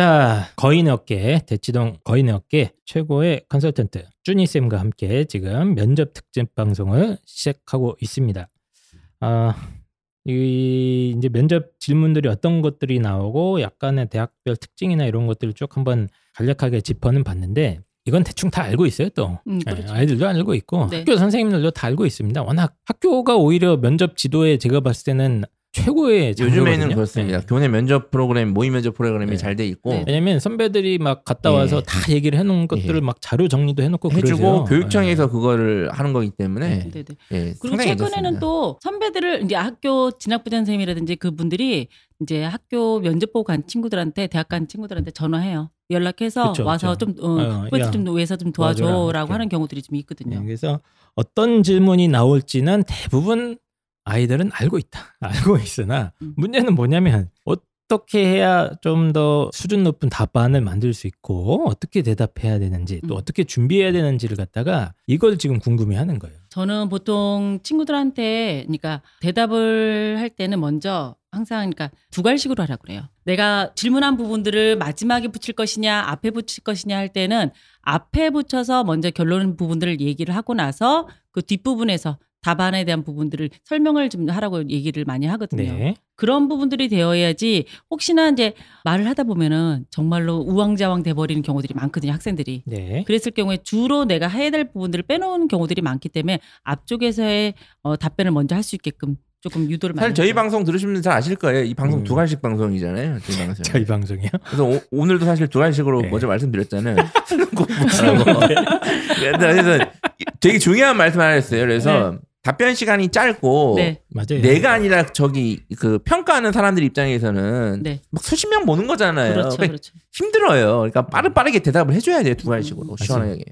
자, 거인의 업계, 대치동 거인의 업계 최고의 컨설턴트 쭈니쌤과 함께 지금 면접 특집 방송을 시작하고 있습니다. 아, 이 이제 면접 질문들이 어떤 것들이 나오고 약간의 대학별 특징이나 이런 것들을 쭉 한번 간략하게 짚어는 봤는데 이건 대충 다 알고 있어요 또 음, 예, 그렇죠. 아이들도 알고 있고 네. 학교 선생님들도 다 알고 있습니다. 워낙 학교가 오히려 면접 지도에 제가 봤을 때는 최고의 요즘에는. 그렇습니다. 예. 교내 면접 프로그램, 모의 면접 프로그램이 네. 잘돼 있고 네. 왜냐면 선배들이 막 갔다 와서 예. 다 얘기를 해놓은 것들을 예. 막 자료 정리도 해놓고 해주고 그러세요. 교육청에서 예. 그거를 하는 거기 때문에 네. 네네. 예, 그리고 최근에는 좋습니다. 또 선배들을 이제 학교 진학부장 선생님이라든지 그분들이 이제 학교 면접 보고 간 친구들한테 대학 간 친구들한테 전화해요. 연락해서 그쵸, 와서 그쵸. 좀 어, 어, 후배들 야, 좀 위해서 좀 도와줘라, 도와줘라고 이렇게. 하는 경우들이 좀 예, 있거든요. 그래서 어떤 질문이 나올지는 대부분 아이들은 알고 있다. 알고 있으나 음. 문제는 뭐냐면 어떻게 해야 좀 더 수준 높은 답안을 만들 수 있고 어떻게 대답해야 되는지 또 음. 어떻게 준비해야 되는지를 갖다가 이걸 지금 궁금해하는 거예요. 저는 보통 친구들한테 그러니까 대답을 할 때는 먼저 항상 그러니까 두 갈식으로 하라 그래요. 내가 질문한 부분들을 마지막에 붙일 것이냐 앞에 붙일 것이냐 할 때는 앞에 붙여서 먼저 결론 부분들을 얘기를 하고 나서 그 뒷부분에서 답안에 대한 부분들을 설명을 좀 하라고 얘기를 많이 하거든요. 네. 그런 부분들이 되어야지 혹시나 이제 말을 하다 보면은 정말로 우왕좌왕 돼버리는 경우들이 많거든요 학생들이. 네. 그랬을 경우에 주로 내가 해야 될 부분들을 빼놓은 경우들이 많기 때문에 앞쪽에서의 어, 답변을 먼저 할 수 있게끔 조금 유도를 많이 사실 저희. 방송 들으시면 잘 아실 거예요. 이 방송 음. 두 갈씩 방송이잖아요. 저희 방송. 저희 방송이요. 그래서 오, 늘도 사실 두 갈씩으로 네. 먼저 말씀드렸잖아요. 공부하라고. 그래서 되게 중요한 말씀 하나 했어요. 그래서 답변 시간이 짧고 네, 맞아요. 내가 아니라 저기 그 평가하는 사람들 입장에서는 네, 막 수십 명 보는 거잖아요. 그렇죠, 그러니까 그렇죠. 힘들어요. 그러니까 빠르 빠르게 대답을 해줘야 돼요. 두 갈씩으로 음. 시원하게.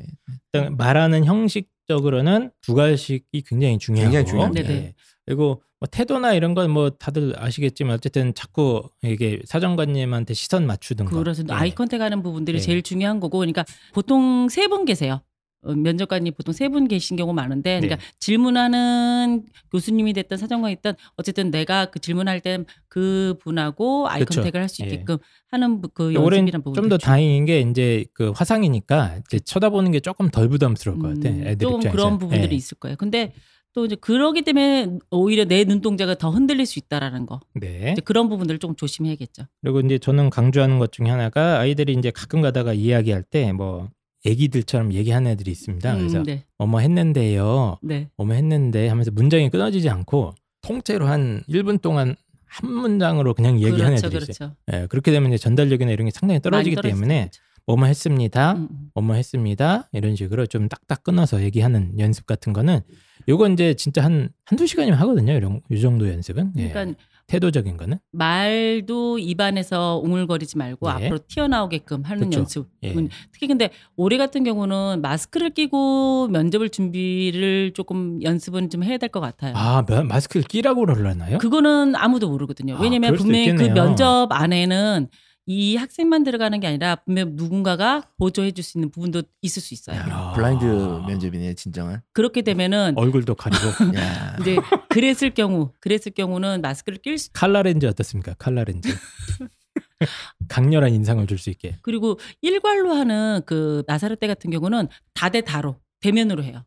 일단 말하는 형식적으로는 두 갈식이 굉장히 중요하고 굉장히 중요합니다. 네네. 예. 그리고 뭐 태도나 이런 건 뭐 다들 아시겠지만 어쨌든 자꾸 이게 사정관님한테 시선 맞추든가 예. 아이 컨택하는 부분들이 네. 제일 중요한 거고, 그러니까 보통 세 분 계세요. 어, 면접관이 보통 세 분 계신 경우 많은데, 그러니까 네. 질문하는 교수님이 됐든 사정관이 됐든 어쨌든 내가 그 질문할 때그 분하고 아이 그쵸. 컨택을 할수 예. 있게끔 하는 부- 그 연습이란 부분. 좀더 다행인 게 이제 그 화상이니까 이제 쳐다보는 게 조금 덜 부담스러울 것 같아. 애들 음, 조금 입장에서. 그런 부분들이 예. 있을 거예요. 근데 또 이제 그러기 때문에 오히려 내 눈동자가 더 흔들릴 수 있다라는 거. 네. 그런 부분들을 조금 조심해야겠죠. 그리고 이제 저는 강조하는 것 중에 하나가 아이들이 이제 가끔 가다가 이야기할 때뭐 애기들처럼 얘기하는 애들이 있습니다. 그래서 음, 네, 뭐뭐 했는데요. 네, 뭐뭐 했는데 하면서 문장이 끊어지지 않고 통째로 한 1분 동안 한 문장으로 그냥 얘기하는 그렇죠, 애들이 있어요. 그렇죠. 예, 그렇게 되면 이제 전달력이나 이런 게 상당히 떨어지기 때문에 그렇죠. 뭐뭐 했습니다. 음, 음. 뭐뭐 했습니다. 이런 식으로 좀 딱딱 끊어서 얘기하는 연습 같은 거는 요건 이제 진짜 한 한두 시간이면 하거든요. 이런 이 정도 연습은. 예. 그러니까 태도적인 거는. 말도 입안에서 웅을거리지 말고 네. 앞으로 튀어나오게끔 하는 그쵸. 연습. 예. 특히 근데 올해 같은 경우는 마스크를 끼고 면접을 준비를 조금 연습은 좀 해야 될 것 같아요. 아, 면- 마스크를 끼라고 그러나요? 그거는 아무도 모르거든요. 아, 왜냐면 수도 분명히 그. 면접 안에는 이 학생만 들어가는 게 아니라 분명 누군가가 보조해 줄 수 있는 부분도 있을 수 있어요. 야. 블라인드 면접이네요, 진정한. 그렇게 되면은 얼굴도 가리고 야. 이제 그랬을 경우 그랬을 경우는 마스크를 낄 수, 칼라 렌즈 어떻습니까? 칼라 렌즈. 강렬한 인상을 줄 수 있게. 그리고 일괄로 하는 그 나사렛 대 같은 경우는 다대 다로 대면으로 해요.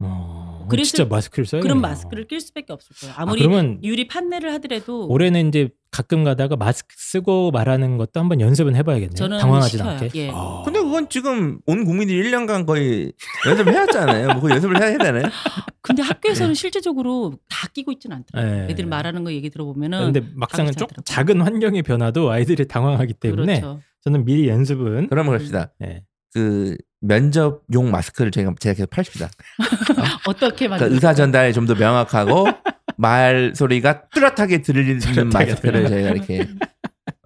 어, 그랬을- 진짜 마스크를 써야 그런. 마스크를 낄 수밖에 없을 거예요. 아, 아무리 그러면 유리 판넬을 하더라도 올해는 이제 가끔 가다가 마스크 쓰고 말하는 것도 한번 연습은 해봐야겠네요. 저는 당황하지 시켜요. 않게. 예. 아. 근데 그건 지금 온 국민들이 1년간 거의 연습을 해왔잖아요. 뭐그 연습을 해야 되나요? 근데 학교에서는 실제적으로 다 끼고 있지는 않더라고요. 네. 애들 말하는 거 얘기 들어보면은 근데 막상은 좀 않더라고요. 작은 환경의 변화도 아이들이 당황하기 때문에 그렇죠. 저는 미리 연습은 그러면 갑시다. 예. 그 면접용 마스크를 저희가 제가 계속 팔십시다. 어 떻게 그러니까 만들 의사 전달이 좀 더 명확하고 말 소리가 뚜렷하게 들리는 마스크를 저희가 이렇게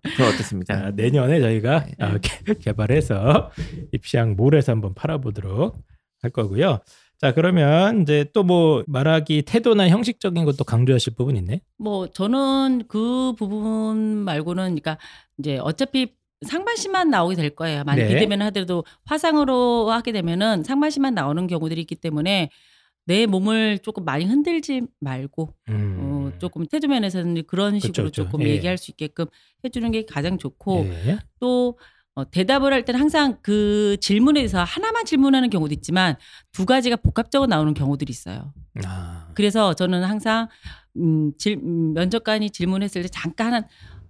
그건 어떻습니까? 자, 내년에 저희가 네. 아, 개- 개발해서 입시학 몰에서 한번 팔아보도록 할 거고요. 자 그러면 이제 또 뭐 말하기 태도나 형식적인 것도 강조하실 부분 있네. 뭐 저는 그 부분 말고는 그러니까 이제 어차피 상반신만 나오게 될 거예요. 만약 네. 비대면 하더라도 화상으로 하게 되면은 상반신만 나오는 경우들이 있기 때문에 내 몸을 조금 많이 흔들지 말고 음. 어, 조금 태도 면에서는 그런 그쵸, 식으로 그쵸. 조금 예. 얘기할 수 있게끔 해주는 게 가장 좋고 예. 또 어, 대답을 할 때는 항상 그 질문에 대해서 하나만 질문하는 경우도 있지만 두 가지가 복합적으로 나오는 경우들이 있어요. 아. 그래서 저는 항상 음, 질, 음, 면접관이 질문했을 때 잠깐 한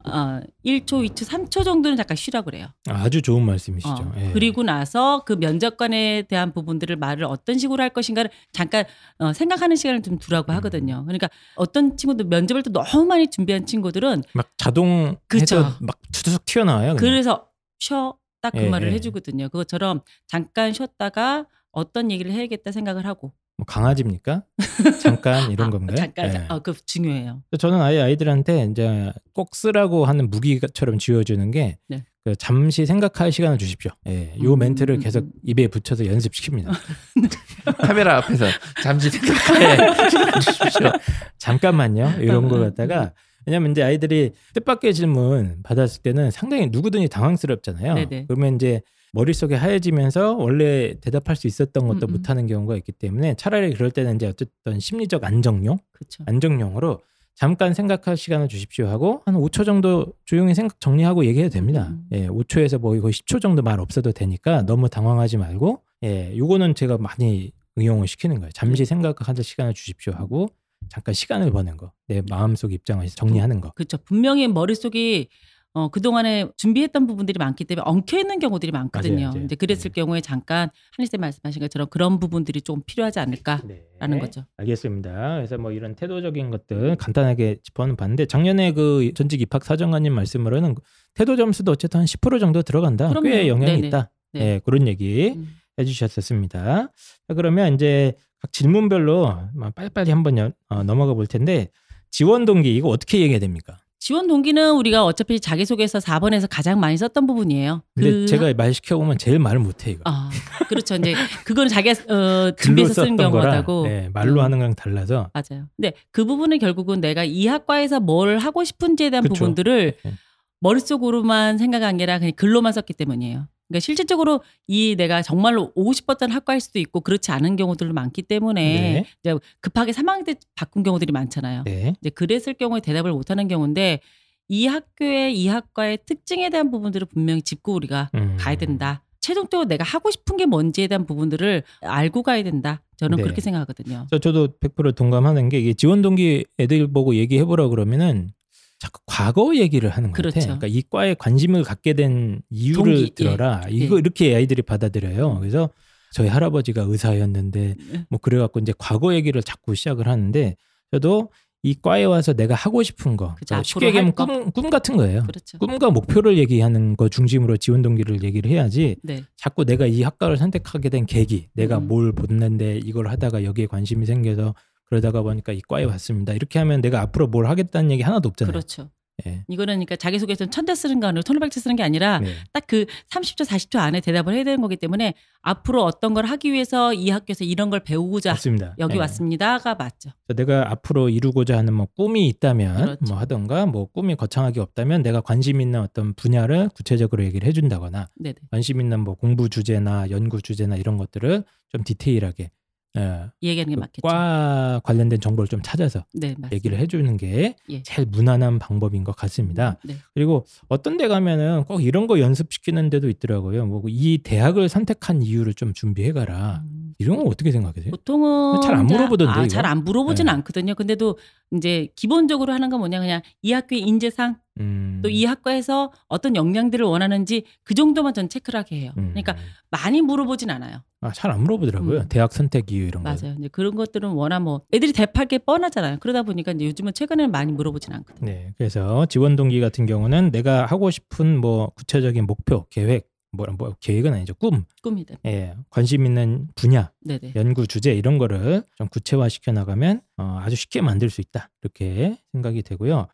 어, 1초, 2초, 3초 정도는 잠깐 쉬라 그래요. 아주 좋은 말씀이시죠. 어, 예. 그리고 나서 그 면접관에 대한 부분들을 말을 어떤 식으로 할 것인가를 잠깐 어, 생각하는 시간을 좀 두라고 음. 하거든요. 그러니까 어떤 친구들 면접을 또 너무 많이 준비한 친구들은 막 자동 그쵸. 막 투둑 튀어나와요. 그냥. 그래서 쉬어 딱그 예, 말을 예. 해주거든요. 그것처럼 잠깐 쉬었다가 어떤 얘기를 해야겠다 생각을 하고 뭐 강아지입니까? 잠깐 이런 아, 건가요? 잠깐, 예. 자- 어, 그 중요해요. 저는 아예 아이들한테 이제 꼭 쓰라고 하는 무기처럼 쥐어주는 게 네. 그 잠시 생각할 시간을 주십시오. 예, 요 음, 멘트를 음, 계속 음. 입에 붙여서 연습시킵니다. 카메라 앞에서 잠시 생각해 주십시오. 잠깐만요. 이런 음, 거 음, 갖다가 왜냐면 이제 아이들이 뜻밖의 질문 받았을 때는 상당히 누구든지 당황스럽잖아요. 네네. 그러면 이제 머릿속에 하얘지면서 원래 대답할 수 있었던 것도 음, 음. 못하는 경우가 있기 때문에 차라리 그럴 때는 이제 어쨌든 심리적 안정용, 그렇죠. 안정용으로 잠깐 생각할 시간을 주십시오 하고 한 5초 정도 조용히 생각 정리하고 얘기해도 됩니다. 음. 예, 5초에서 뭐 거의 10초 정도 말 없어도 되니까 너무 당황하지 말고 예, 요거는 제가 많이 응용을 시키는 거예요. 잠시 생각하는 시간을 주십시오 하고 잠깐 시간을 버는 거. 내 마음속 입장을 정리하는 거. 그렇죠. 분명히 머릿속이 어, 그동안에 준비했던 부분들이 많기 때문에 엉켜 있는 경우들이 많거든요. 맞아요, 맞아요. 근데 그랬을 경우에 잠깐 한일쌤 말씀하신 것처럼 그런 부분들이 좀 필요하지 않을까라는 네. 거죠. 알겠습니다. 그래서 뭐 이런 태도적인 것들 간단하게 짚어는 봤는데 작년에 그 전직 입학 사정관님 말씀으로는 태도 점수도 어쨌든 한 10% 정도 들어간다. 그럼요. 꽤 영향이 네네. 있다. 네. 예, 그런 얘기 음. 해주셨었습니다. 자, 그러면 이제 각 질문별로 빨리빨리 한번 여- 어, 넘어가 볼 텐데 지원 동기 이거 어떻게 얘기해야 됩니까? 지원 동기는 우리가 어차피 자기소개서 4번에서 가장 많이 썼던 부분이에요. 근데 그 제가 말 시켜보면 제일 말을 못해 이거. 아, 그렇죠. 이제 그거는 자기가 어, 준비해서 쓰는 거랑 경우다고. 네, 말로 음. 하는 거랑 달라서 맞아요. 근데 그 부분은 결국은 내가 이 학과에서 뭘 하고 싶은지에 대한 그쵸. 부분들을 네. 머릿속으로만 생각한 게 아니라 그냥 글로만 썼기 때문이에요. 그러니까 실질적으로 이 내가 정말로 오고 싶었던 학과일 수도 있고 그렇지 않은 경우들도 많기 때문에 네. 이제 급하게 3학년 때 바꾼 경우들이 많잖아요. 네. 이제 그랬을 경우에 대답을 못 하는 경우인데 이 학교의 이 학과의 특징에 대한 부분들을 분명히 짚고 우리가 음. 가야 된다. 최종적으로 내가 하고 싶은 게 뭔지에 대한 부분들을 알고 가야 된다. 저는 네. 그렇게 생각하거든요. 저 저도 100% 동감하는 게 이게 지원 동기 애들 보고 얘기해 보라 그러면은 자꾸 과거 얘기를 하는 것 그렇죠. 같아요. 그러니까 이 과에 관심을 갖게 된 이유를 동기, 예. 들어라. 이거 예. 이렇게 아이들이 받아들여요. 그래서 저희 할아버지가 의사였는데 네. 뭐 그래갖고 이제 과거 얘기를 자꾸 시작을 하는데 저도 이 과에 와서 내가 하고 싶은 거, 그쵸, 그러니까 쉽게 얘기하면. 꿈, 꿈 같은 거예요. 그렇죠. 꿈과 목표를 얘기하는 거 중심으로 지원 동기를 얘기를 해야지 네. 자꾸 내가 이 학과를 선택하게 된 계기, 내가 음. 뭘 보는데 이걸 하다가 여기에 관심이 생겨서 그러다가 보니까 이 과에 왔습니다. 이렇게 하면 내가 앞으로 뭘 하겠다는 얘기 하나도 없잖아요. 그렇죠. 예. 이거는 그러니까 자기소개서는 천대 쓰는 거 아니고 토너백트 쓰는 게 아니라 네. 딱그 30초, 40초 안에 대답을 해야 되는 거기 때문에 앞으로 어떤 걸 하기 위해서 이 학교에서 이런 걸 배우고자 맞습니다. 여기 예. 왔습니다가 맞죠. 내가 앞으로 이루고자 하는 뭐 꿈이 있다면 그렇죠. 뭐 하던가 뭐 꿈이 거창하게 없다면 내가 관심 있는 어떤 분야를 구체적으로 얘기를 해준다거나 네네. 관심 있는 뭐 공부 주제나 연구 주제나 이런 것들을 좀 디테일하게 예, 얘기하는 게그 맞겠죠. 과 관련된 정보를 좀 찾아서 네. 얘기를 해주는 게 예. 제일 무난한 방법인 것 같습니다. 네. 그리고 어떤 데 가면은 꼭 이런 거 연습시키는 데도 있더라고요. 뭐 이 대학을 선택한 이유를 좀 준비해 가라. 음. 이런 거 어떻게 생각하세요? 보통은 잘안 이제- 물어보던데, 아? 잘 안 물어보진 네. 않거든요. 근데도 이제 기본적으로 하는 건 뭐냐 그냥 이 학교의 인재상 음. 또이 학과에서 어떤 역량들을 원하는지 그 정도만 전 체크를 하게 해요. 음. 그러니까 많이 물어보진 않아요. 아, 잘 안 물어보더라고요. 음. 대학 선택 이유 이런 거. 맞아요. 이제 그런 것들은 워낙 뭐 애들이 대답할 게 뻔하잖아요. 그러다 보니까 이제 요즘은 최근에는 많이 물어보진 않거든요. 네. 그래서 지원 동기 같은 경우는 내가 하고 싶은 뭐 구체적인 목표, 계획, 뭐, 뭐 계획은 아니죠. 꿈, 꿈이다. 예, 관심 있는 분야, 네네. 연구 주제 이런 거를 좀 구체화시켜 나가면 어, 아주 쉽게 만들 수 있다 이렇게 생각이 되고요.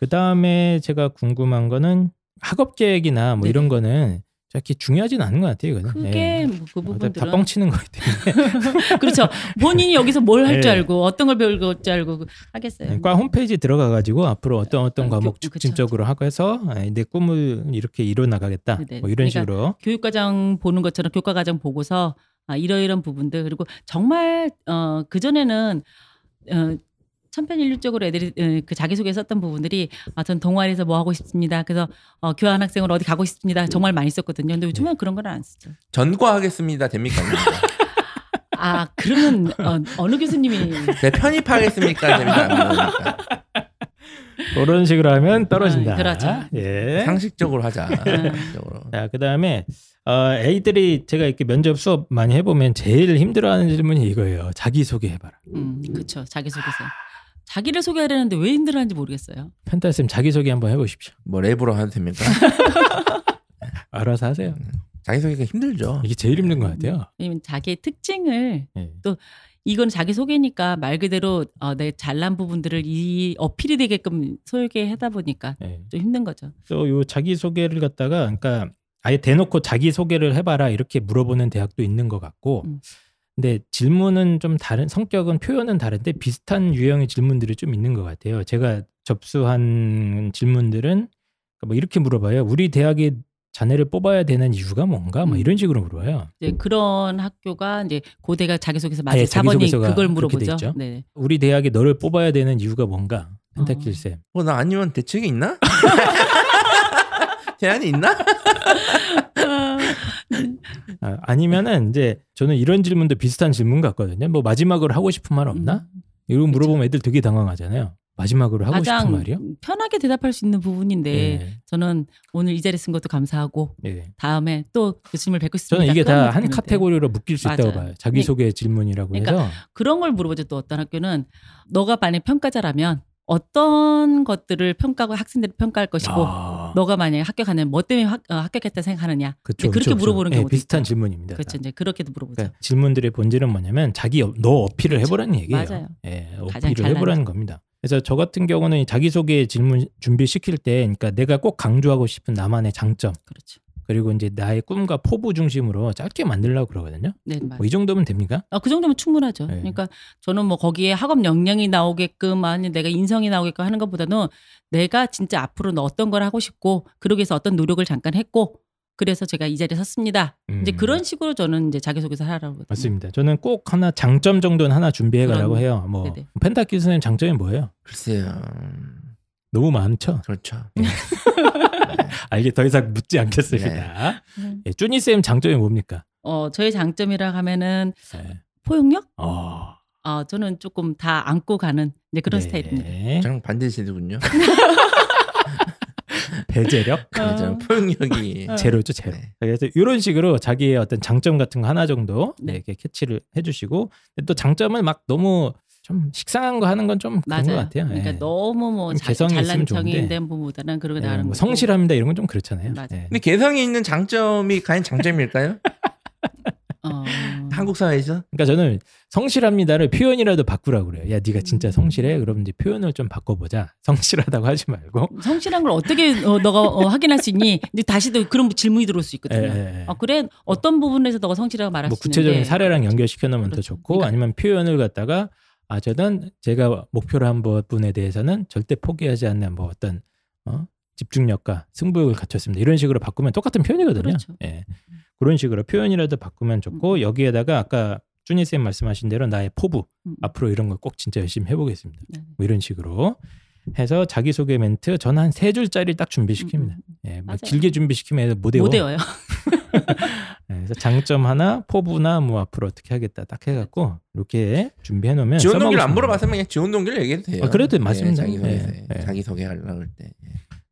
그 다음에 제가 궁금한 거는 학업 계획이나 뭐 네네. 이런 거는 저렇게 중요하진 않은 것 같아요. 이거는. 크게 예. 뭐그 어, 부분들은 다 뻥치는 거기 때문에 그렇죠. 본인이 여기서 뭘 할줄 네. 알고 어떤 걸 배울 줄 알고 그 하겠어요. 과 홈페이지 들어가 가지고 앞으로 어떤 어떤 어, 과목. 중점적으로 하고 해서 아, 내 꿈을 이렇게 이뤄 나가겠다. 네네. 뭐 이런 그러니까 식으로 교육과정 보는 것처럼 교과과정 보고서 아, 이러이런 부분들 그리고 정말 어, 그 전에는 어, 천편일률적으로 애들이 어, 그 자기소개 썼던 부분들이 아, 전 동아리에서 뭐 하고 싶습니다. 그래서 어, 교환 학생으로 어디 가고 싶습니다. 정말 많이 썼거든요. 근데 요즘은 그런 건 안 쓰죠. 전과하겠습니다. 됩니까? 아 그러면 어, 어느 교수님이 네, 편입하겠습니까? 됩니까? 그런 식으로 하면 떨어진다. 아, 그렇죠. 예. 상식적으로 하자. 상식적으로. 자, 그다음에 어, 애들이 제가 이렇게 면접 수업 많이 해보면 제일 힘들어하는 질문이 이거예요. 자기 소개해봐라. 음, 그렇죠. 자기 소개서. 자기를 소개하려는데 왜 힘들어하는지 모르겠어요. 펜타 쌤 자기 소개 한번 해보십시오. 뭐 랩으로 해도 됩니까? 알아서 하세요. 자기소개가 힘들죠. 이게 제일 힘든 것 같아요. 왜냐면 자기의 특징을 예. 이건 자기 소개니까 말 그대로 어, 내 잘난 부분들을 이 어필이 되게끔 소개하다 보니까 예. 좀 힘든 거죠. 또요 자기 소개를 갖다가 그러니까 아예 대놓고 자기 소개를 해봐라 이렇게 물어보는 대학도 있는 것 같고, 음. 근데 질문은 좀 다른 성격은 표현은 다른데 비슷한 유형의 질문들이 좀 있는 것 같아요. 제가 접수한 질문들은 뭐 이렇게 물어봐요. 우리 대학에 자네를 뽑아야 되는 이유가 뭔가? 뭐 음. 이런 식으로 물어봐요. 이제 그런 학교가 이제 고대가 자기소개서 아, 예, 맞은 4번이 자기소개서가 그걸 물어보죠. 네. 우리 대학에 너를 뽑아야 되는 이유가 뭔가? 펜타킬 어. 쌤. 뭐나 아니면 대책이 있나? 제안이 있나? 아, 아니면은 이제 저는 이런 질문도 비슷한 질문 같거든요. 뭐 마지막으로 하고 싶은 말 없나? 음. 이거 물어보면 애들 되게 당황하잖아요. 마지막으로 하고 싶은 말이요? 편하게 대답할 수 있는 부분인데 예. 저는 오늘 이 자리 쓴 것도 감사하고 예. 다음에 또 교수님을 뵙고 싶습니다. 저는 이게 다 한. 카테고리로 묶일 수 있다고 맞아요. 봐요. 자기소개 질문이라고 그러니까 해서 그런 걸 물어보죠. 또 어떤 학교는 너가 만약 평가자라면 어떤 것들을 평가하고 학생들을 평가할 것이고 아, 너가 만약에 합격하는 뭐 때문에 합, 어, 합격했다 생각하느냐. 그쵸, 네, 그렇게 그쵸, 그쵸. 물어보는 예, 경우도 비슷한 있죠. 질문입니다. 그렇죠. 다. 이제 그렇게도 물어보죠. 그러니까 질문들의 본질은 뭐냐면 자기 어- 너 어필을 그렇죠. 해보라는 얘기예요. 맞아요. 예, 어필을 해보라는 겁니다. 그래서 저 같은 경우는 이 자기소개 질문 준비시킬 때, 그러니까 내가 꼭 강조하고 싶은 나만의 장점 그렇죠. 그리고 이제 나의 꿈과 포부 중심으로 짧게 만들려고 그러거든요. 네, 맞아요. 뭐 이 정도면 됩니까? 아, 그 정도면 충분하죠. 네. 그러니까 저는 뭐 거기에 학업 역량이 나오게끔 아니 내가 인성이 나오게끔 하는 것보다는 내가 진짜 앞으로 너 어떤 걸 하고 싶고 그러기 위해서 어떤 노력을 잠깐 했고 그래서 제가 이 자리에 섰습니다. 이제 음. 그런 식으로 저는 이제 자기소개서 하라고 하거든요. 맞습니다. 저는 꼭 하나 장점 정도는 하나 준비해 가라고 그럼요. 해요. 뭐 네네. 펜타키 선생님 장점이 뭐예요? 글쎄요. 너무 많죠. 그렇죠. 아, 이게 더 이상 묻지 않겠습니다. 음. 예, 쭈니 쌤 장점이 뭡니까? 어, 저의 장점이라 하면은 예. 포용력? 어, 어, 저는 조금 다 안고 가는 이제 그런 네. 스타일입니다. 저랑 반대시군요. 배제력 어. 저는 포용력이 어. 제로죠 제로. 네. 그래서 이런 식으로 자기의 어떤 장점 같은 거 하나 정도 네. 이렇게 캐치를 해주시고 또 장점을 막 너무 좀 식상한 거 하는 건 좀 그런 것. 같아요. 그러니까 예. 너무 뭐좀 자, 개성이 잘난 척이. 된 부분보다는 그러고 예, 나가는 뭐. 성실합니다 이런 건 좀 그렇잖아요. 맞아요. 예. 근데 개성이 있는 장점이 과연 장점일까요? 어, 한국 사회에서? 그러니까 저는 성실합니다를 표현이라도 바꾸라고 그래요. 야, 네가 진짜 음. 성실해? 그러면 이제 표현을 좀 바꿔보자. 성실하다고 하지 말고. 성실한 걸 어떻게 어, 너가 어, 확인할 수 있니? 근데 다시 또 그런 질문이 들어올 수 예, 있거든요. 예, 예. 아 그래 어떤 부분에서 너가 성실하고 말할 뭐수 구체적인 있는데 사례랑 연결시켜 놓으면 더 그렇죠. 좋고 그러니까- 아니면 표현을 갖다가 아 저는 제가 목표로 한 부분에 대해서는 절대 포기하지 않는 뭐 어떤 어? 집중력과 승부욕을 갖췄습니다. 이런 식으로 바꾸면 똑같은 표현이거든요. 그렇죠. 예. 그런 식으로 표현이라도 바꾸면 좋고 음. 여기에다가 아까 준희 쌤 말씀하신 대로 나의 포부 음. 앞으로 이런 걸 꼭 진짜 열심히 해보겠습니다. 네. 뭐 이런 식으로 해서 자기소개 멘트 저는 한 세 줄짜리 딱 준비시킵니다. 음, 음. 예, 뭐 맞아요. 길게 준비시키면 못 외워. 못 외워요. 예, 그래서 장점 하나, 포부나 뭐 앞으로 어떻게 하겠다 딱 해갖고 이렇게 준비해 놓으면 지원 동기를 안 물어봤으면 그냥 지원 동기를 얘기해도 돼요. 아, 그래도 맞습니다. 자기 소개, 예, 예. 자기 소개하려고 할 때.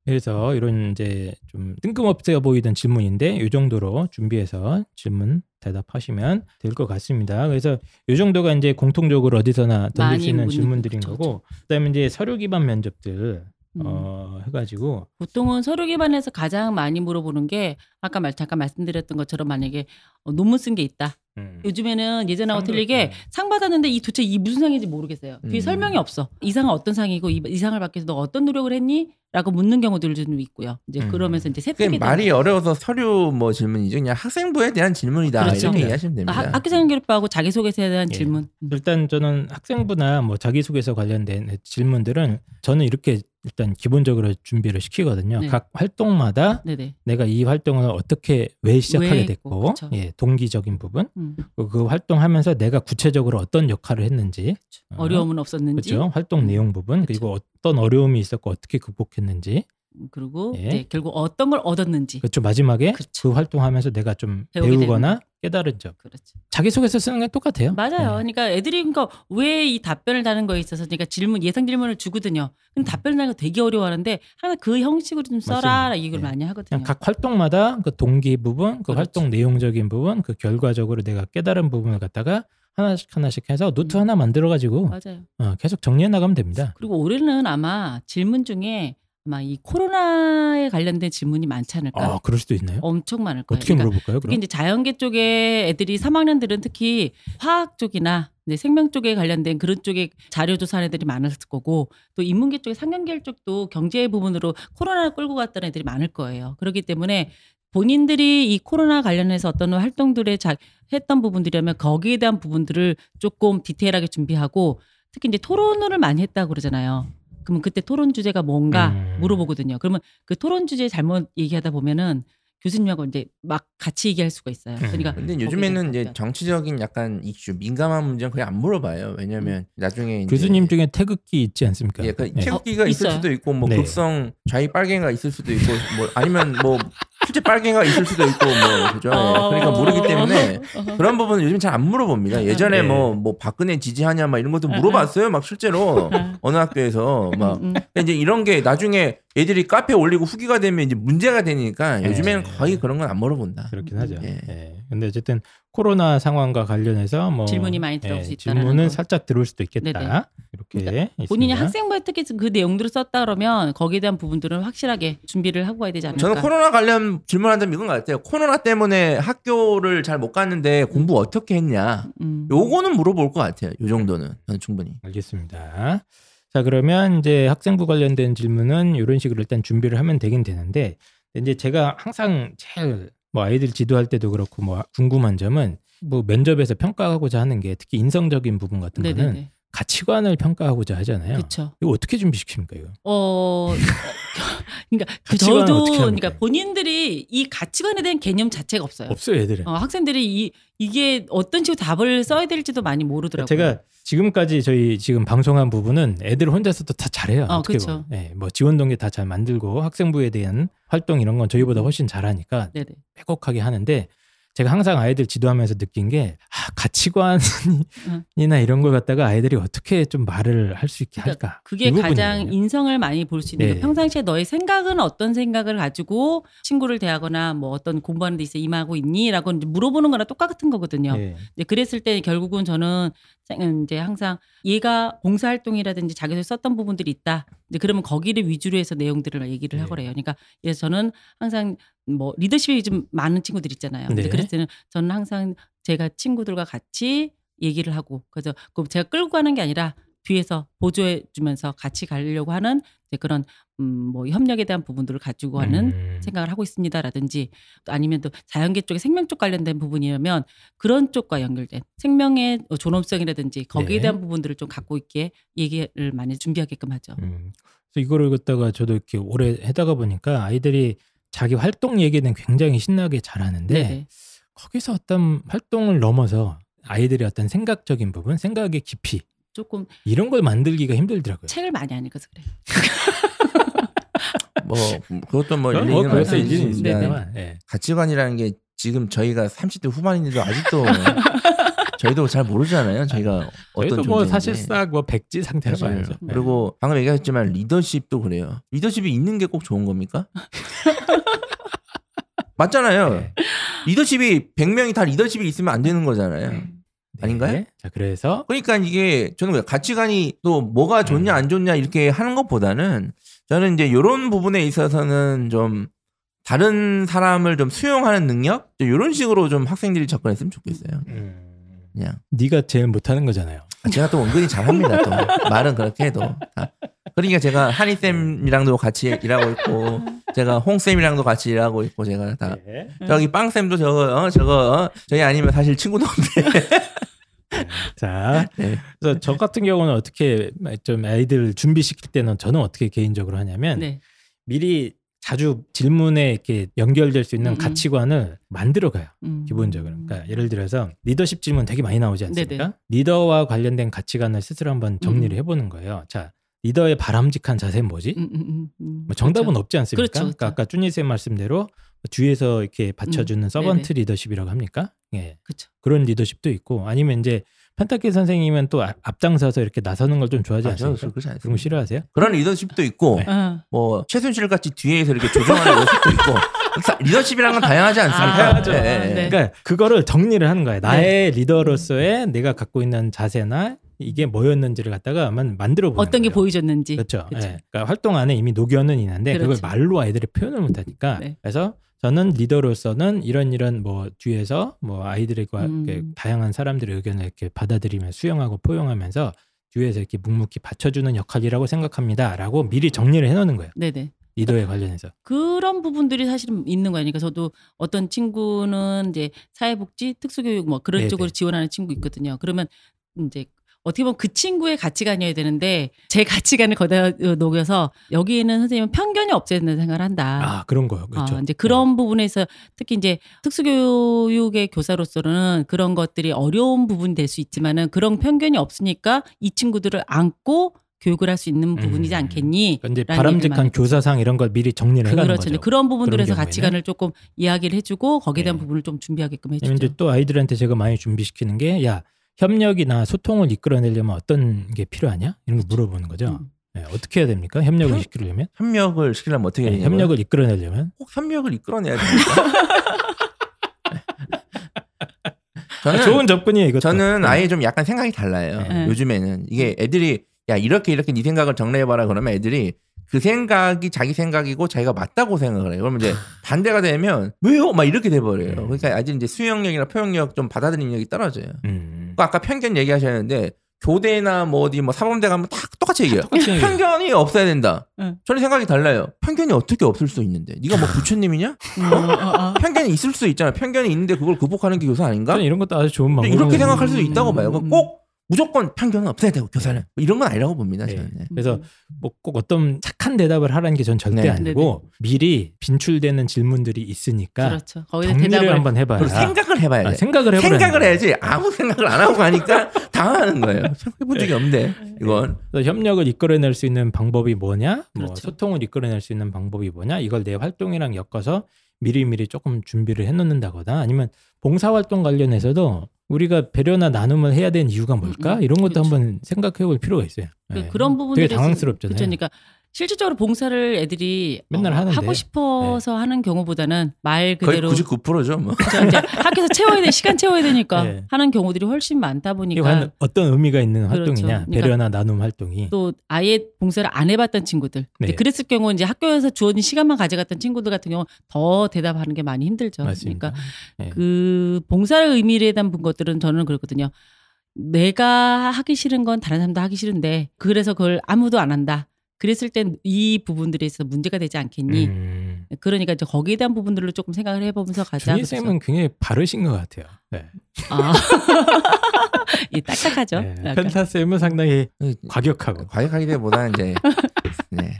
예. 그래서 이런 이제 좀 뜬금없어 보이던 질문인데 이 정도로 준비해서 질문 대답하시면 될 것 같습니다. 그래서 이 정도가 이제 공통적으로 어디서나 던질 수 있는 질문들인 거죠, 거고 그다음에 이제 서류 기반 면접들 음. 어, 해가지고 보통은 서류 기반에서 가장 많이 물어보는 게 아까 말 잠깐 말씀드렸던 것처럼 만약에 어, 논문 쓴 게 있다. 음. 요즘에는 예전하고 틀리게 음. 상 받았는데 이 도대체 이 무슨 상인지 모르겠어요. 음. 설명이 없어. 이 상은 어떤 상이고 이, 이 상을 받기 위해서 너 어떤 노력을 했니? 라고 묻는 경우들도 좀 있고요. 이제 음. 그러면서 이제 그게 세트게 말이 어려워서 서류 뭐 질문이죠. 그냥 학생부에 대한 질문이다 그렇죠. 이렇게 얘기하시면 됩니다. 학- 학교생활 교육부하고 자기소개서에 대한 예. 질문. 음. 일단 저는 학생부나 뭐 자기소개서 관련된 질문들은 저는 이렇게 일단 기본적으로 준비를 시키거든요. 네. 각 활동마다 네네. 내가 이 활동을 어떻게 왜 시작하게 왜 됐고, 그쵸. 예, 동기적인 부분, 음. 그, 그 활동하면서 내가 구체적으로 어떤 역할을 했는지, 어, 어려움은 없었는지. 그렇죠. 활동 내용 부분, 그리고 어떤 어려움이 있었고 어떻게 극복했는지, 음, 그리고 예. 이제 결국 어떤 걸 얻었는지. 그렇죠. 마지막에 그렇죠. 그 활동하면서 내가 좀 배우거나 깨달은 점. 그렇죠. 자기소개서 쓰는 게 똑같아요. 맞아요. 네. 그러니까 애들이 그러니까 왜 이 답변을 다는 거에 있어서 그러니까 질문 예상 질문을 주거든요. 근데 답변을 다는 거 되게 어려워하는데 항상 그 형식으로 좀 써라. 이걸 네. 많이 하거든요. 각 활동마다 그 동기 부분, 그 그렇죠. 활동 내용적인 부분, 그 결과적으로 내가 깨달은 부분을 갖다가 하나씩 하나씩 해서 노트 음. 하나 만들어 가지고. 어, 계속 정리해 나가면 됩니다. 그리고 올해는 아마 질문 중에 아마 이 코로나에 관련된 질문이 많지 않을까. 아, 그럴 수도 있나요? 엄청 많을 거예요. 어떻게 그러니까 물어볼까요? 그럼? 이제 자연계 쪽에 애들이 3학년들은 특히 화학 쪽이나 이제 생명 쪽에 관련된 그런 쪽에 자료 조사하는 애들이 많을 거고 또 인문계 쪽에 상경계 쪽도 경제 부분으로 코로나를 끌고 갔던 애들이 많을 거예요. 그렇기 때문에 본인들이 이 코로나 관련해서 어떤 활동들에 자, 했던 부분들이라면 거기에 대한 부분들을 조금 디테일하게 준비하고 특히 이제 토론을 많이 했다고 그러잖아요. 그러면 그때 토론 주제가 뭔가 음. 물어보거든요. 그러면 그 토론 주제 잘못 얘기하다 보면은 교수님하고 이제 막 같이 얘기할 수가 있어요. 음. 그러니까 근데 요즘에는 이제. 정치적인 약간 이슈, 민감한 문제는 거의 안 물어봐요. 왜냐면 나중에 이제 교수님 중에 태극기 있지 않습니까? 예, 그 예. 태극기가 어, 있을 있어요. 수도 있고 뭐 네. 극성 좌익 빨갱이가 있을 수도 있고 뭐 아니면 뭐 실제 빨갱이가 있을 수도 있고 뭐 그죠? 예, 어. 그러니까 모르기 때문에 그런 부분은 요즘 잘 안 물어봅니다. 예전에 네. 뭐뭐 박근혜 지지하냐 막 이런 것도 물어봤어요. 막 실제로 어느 학교에서 막 음, 음. 근데 이제 이런 게 나중에 애들이 카페 올리고 후기가 되면 이제 문제가 되니까 네. 요즘에는 거의 그런 건 안 물어본다. 그렇긴 하죠. 예. 예. 근데 어쨌든 코로나 상황과 관련해서 뭐 질문이 많이 들어올 수 있다라는 질문은 거. 살짝 들어올 수도 있겠다. 네네. 이렇게 그러니까 본인이. 학생부에 특히 그 내용들을 썼다 그러면 거기에 대한 부분들은 확실하게 준비를 하고 가야 되지 않을까. 저는 코로나 관련 질문한다면 이건 것 같아요. 코로나 때문에 학교를 잘 못 갔는데 공부 어떻게 했냐. 음. 요거는 물어볼 것 같아요. 요 정도는 저는 충분히. 알겠습니다. 자 그러면 이제 학생부 관련된 질문은 이런 식으로 일단 준비를 하면 되긴 되는데 이제 제가 항상 제일 뭐 아이들 지도할 때도 그렇고 뭐 궁금한 점은 뭐 면접에서 평가하고자 하는 게 특히 인성적인 부분 같은 거는 네네네. 가치관을 평가하고자 하잖아요. 그렇죠. 이거 어떻게 준비시킵니까 이거? 어, 그러니까 그 저도? 그러니까 본인들이 이 가치관에 대한 개념 자체가 없어요. 없어요 애들은. 어, 학생들이 이 이게 어떤 식으로 답을 써야 될지도 많이 모르더라고요. 제가 지금까지 저희 지금 방송한 부분은 애들 혼자서도 다 잘해요. 어. 보면. 예, 뭐 지원 동기 다잘 만들고 학생부에 대한 활동 이런 건 저희보다 훨씬 잘하니까 네네. 빼곡하게 하는데 제가 항상 아이들 지도하면서 느낀 게 아, 가치관이나 이런 걸 갖다가 아이들이 어떻게 좀 말을 할 수 있게 그러니까 할까? 그게 이 가장 부분이거든요. 인성을 많이 볼 수 있는 네. 거. 평상시에 너의 생각은 어떤 생각을 가지고 친구를 대하거나 뭐 어떤 공부하는 데 있어 임하고 있니라고 물어보는 거랑 똑같은 거거든요. 예. 이제 그랬을 때 결국은 저는 이제 항상 얘가 봉사활동이라든지 자기도 썼던 부분들이 있다. 이제 그러면 거기를 위주로 해서 내용들을 얘기를 네. 하거래요. 그러니까 그래서 저는 항상 뭐 리더십이 좀 많은 친구들 있잖아요. 근데 네. 그랬을 때는 저는 항상 제가 친구들과 같이 얘기를 하고 그래서 그 제가 끌고 가는 게 아니라 뒤에서 보조해 주면서 같이 가려고 하는 이제 그런 음 뭐 협력에 대한 부분들을 가지고 하는 음. 생각을 하고 있습니다라든지 또 아니면 또 자연계 쪽에 생명 쪽 관련된 부분이라면 그런 쪽과 연결된 생명의 존엄성이라든지 거기에 네. 대한 부분들을 좀 갖고 있게 얘기를 많이 준비하게끔 하죠. 음. 그래서 이거를 갖다가 저도 이렇게 오래 해다가 보니까 아이들이 자기 활동 얘기는 굉장히 신나게 잘하는데 네네. 거기서 어떤 활동을 넘어서 아이들의 어떤 생각적인 부분, 생각의 깊이 조금 이런 걸 만들기가 힘들더라고요. 책을 많이 안 읽어서 그래요. 뭐 그것도 뭐 그건 일리 뭐수 있지만 있습니다만. 예. 가치관이라는 게 지금 저희가 30대 후반인데도 아직도 저희도 잘 모르잖아요. 저희가 어떤 저희도 뭐. 사실상 뭐 백지 사실. 봐야죠. 예. 그리고 방금 얘기하셨지만 리더십도 그래요. 리더십이 있는 게 꼭 좋은 겁니까? 맞잖아요. 네. 리더십이 100명이 다 리더십이 있으면 안 되는 거잖아요. 네. 아닌가요? 자 그래서 그러니까 이게 저는 왜 가치관이 또 뭐가 좋냐 음. 안 좋냐 이렇게 하는 것보다는 저는 이제 이런 부분에 있어서는 좀 다른 사람을 좀 수용하는 능력 이런 식으로 좀 학생들이 접근했으면 좋겠어요. 음, 그냥 네가 제일 못하는 거잖아요. 아, 제가 또 은근히 잘합니다. 또 말은 그렇게 해도 다 그러니까 제가 한희 쌤이랑도 같이 일하고 있고 제가 홍 쌤이랑도 같이 일하고 있고 제가 다 네. 저기 빵 쌤도 저거 어, 저거 어, 저희 아니면 사실 친구도 없는데 자, 네. 그래서 저 같은 경우는 어떻게 좀 아이들 준비시킬 때는 저는 어떻게 개인적으로 하냐면 네. 미리 자주 질문에 이렇게 연결될 수 있는 음, 음. 가치관을 만들어 가요. 음. 기본적으로. 그러니까 예를 들어서 리더십 질문 되게 많이 나오지 않습니까? 네네. 리더와 관련된 가치관을 스스로 한번 정리를 음. 해보는 거예요. 자, 리더의 바람직한 자세는 뭐지? 음, 음, 음, 음. 뭐 정답은 그렇죠. 없지 않습니까? 그렇죠, 러니까 그렇죠. 아까 쭈니 쌤 말씀대로 뒤에서 이렇게 받쳐주는 servant 네네. 리더십이라고 합니까? 예, 그렇죠. 그런 리더십도 있고 아니면 이제 펜타키 선생님은 또 앞- 앞장서서 이렇게 나서는 걸 좀 좋아하지 아, 저 않습니까? 그렇지 그런 거 않습니다. 싫어하세요? 그런 리더십도 있고 네. 어. 뭐 최순실 같이 뒤에서 이렇게 조종하는 모습도 있고 사- 리더십이란 건 다양하지 않습니까? 아, 다양하죠. 예, 예. 네. 그러니까 그거를 정리를 하는 거예요. 나의 리더로서의 내가 갖고 있는 자세나 이게 뭐였는지를 갖다가 한번 만들어 보는 어떤 게 거예요. 보여줬는지. 그렇죠. 그쵸. 예. 그러니까 활동 안에 이미 녹여는 있는데 그걸 그렇죠. 말로 아이들이 표현을 못하니까 네. 그래서 저는 리더로서는 이런 이런 뭐 뒤에서 뭐 아이들과 음. 이렇게 다양한 사람들의 의견을 이렇게 받아들이며 수용하고 포용하면서 뒤에서 이렇게 묵묵히 받쳐주는 역할이라고 생각합니다라고 미리 정리를 해놓는 거예요. 네네. 리더에 관련해서. 그런 부분들이 사실은 있는 거 아니까 저도 어떤 친구는 이제 사회복지 특수교육 뭐 그런 네네. 쪽으로 지원하는 친구 있거든요. 그러면 이제 어떻게 보면 그 친구의 가치관이어야 되는데 제 가치관을 거기다 녹여서 여기에는 선생님은 편견이 없어야 된다는 생각을 한다. 아 그런 거요. 그렇죠. 아, 이제 그런 부분에서 특히 이제 특수교육의 교사로서는 그런 것들이 어려운 부분이 될 수 있지만은 그런 편견이 없으니까 이 친구들을 안고 교육을 할 수 있는 부분이지 음. 않겠니? 라는 바람직한 교사상 이런 걸 미리 정리를 해가는 그렇죠. 거죠. 그런 부분들에서 그런 가치관을 조금 이야기를 해주고 거기에 대한 네. 부분을 좀 준비하게끔 해주죠. 이제 또 아이들한테 제가 많이 준비시키는 게 야 협력이나 소통을 이끌어내려면 어떤 게 필요하냐 이런 거 물어보는 거죠. 음. 네, 어떻게 해야 됩니까? 협력을 협- 시키려면 협력을 시키려면 어떻게 해야 네, 되냐면 협력을 이끌어내려면 꼭 협력을 이끌어내야 됩니다. 저는 아, 좋은 접근이에요. 이것도. 저는 네. 아예 좀 약간 생각이 달라요. 네. 요즘에는 이게 애들이 야 이렇게 이렇게 네 생각을 정리해봐라 그러면 애들이 그 생각이 자기 생각이고 자기가 맞다고 생각을 해요. 그러면 이제 반대가 되면 왜요? 막 이렇게 돼버려요. 음. 그러니까 아직 이제 수용력이나 표현력 좀 받아들이는 lực 이 떨어져요. 음. 그 아까 편견 얘기하셨는데 교대나 뭐 어디 뭐 사범대 가면 다 똑같이 얘기해요. 똑같이. 편견이 없어야 된다. 응. 저는 생각이 달라요. 편견이 어떻게 없을 수 있는데? 네가 뭐 부처님이냐? 음, 어, 어, 어. 편견이 있을 수 있잖아. 편견이 있는데 그걸 극복하는 게 교사 아닌가? 이런 것도 아주 좋은 방법. 이렇게 생각할 수도 있다고 음, 봐요. 음. 꼭 무조건 편견은 없애야 되고 교사는 뭐 이런 건 아니라고 봅니다. 네. 저는. 네. 그래서 뭐 꼭 어떤 착한 대답을 하라는 게 전 절대 네. 아니고 미리 빈출되는 질문들이 있으니까 그렇죠. 정리를 대답을 한번 해봐야. 생각을 해봐야 돼. 아, 생각을 해보라. 생각을 해야지 아무 생각을 안 하고 가니까 당하는 거예요. 생각해본 적이 없네. 이건 그래서 협력을 이끌어낼 수 있는 방법이 뭐냐, 뭐 그렇죠. 소통을 이끌어낼 수 있는 방법이 뭐냐, 이걸 내 활동이랑 엮어서 미리미리 조금 준비를 해놓는다거나 아니면 봉사활동 관련해서도 우리가 배려나 나눔을 해야 되는 이유가 뭘까? 음, 음. 이런 것도 그렇죠. 한번 생각해 볼 필요가 있어요. 그- 네. 그런 부분들이 되게 당황스럽잖아요. 그러니까 실질적으로 봉사를 애들이 맨날 어, 하는데. 하고 싶어서 하는 경우보다는 말 거의 그대로 99%죠. 뭐. 그렇죠. 이제 학교에서 채워야 돼 시간 채워야 되니까 네. 하는 경우들이 훨씬 많다 보니까 어떤 의미가 있는 그렇죠. 활동이냐, 그러니까 배려나 나눔 활동이. 또 아예 봉사를 안 해봤던 친구들 네. 그랬을 경우 이제 학교에서 주어진 시간만 가져갔던 친구들 같은 경우 더 대답하는 게 많이 힘들죠. 맞습니다. 그러니까 네. 그 봉사의 의미에 대한 것들은 저는 그렇거든요. 내가 하기 싫은 건 다른 사람도 하기 싫은데 그래서 그걸 아무도 안 한다. 그랬을 땐 이 부분들에 있어서 문제가 되지 않겠니? 음. 그러니까 이제 거기에 대한 부분들을 조금 생각을 해보면서 가자. 준희. 쌤은 굉장히 바르신 것 같아요. 네. 아. 이 딱딱하죠. 네. 펜타 쌤은 상당히 그 과격하고. 과격하기보다는 이제 네.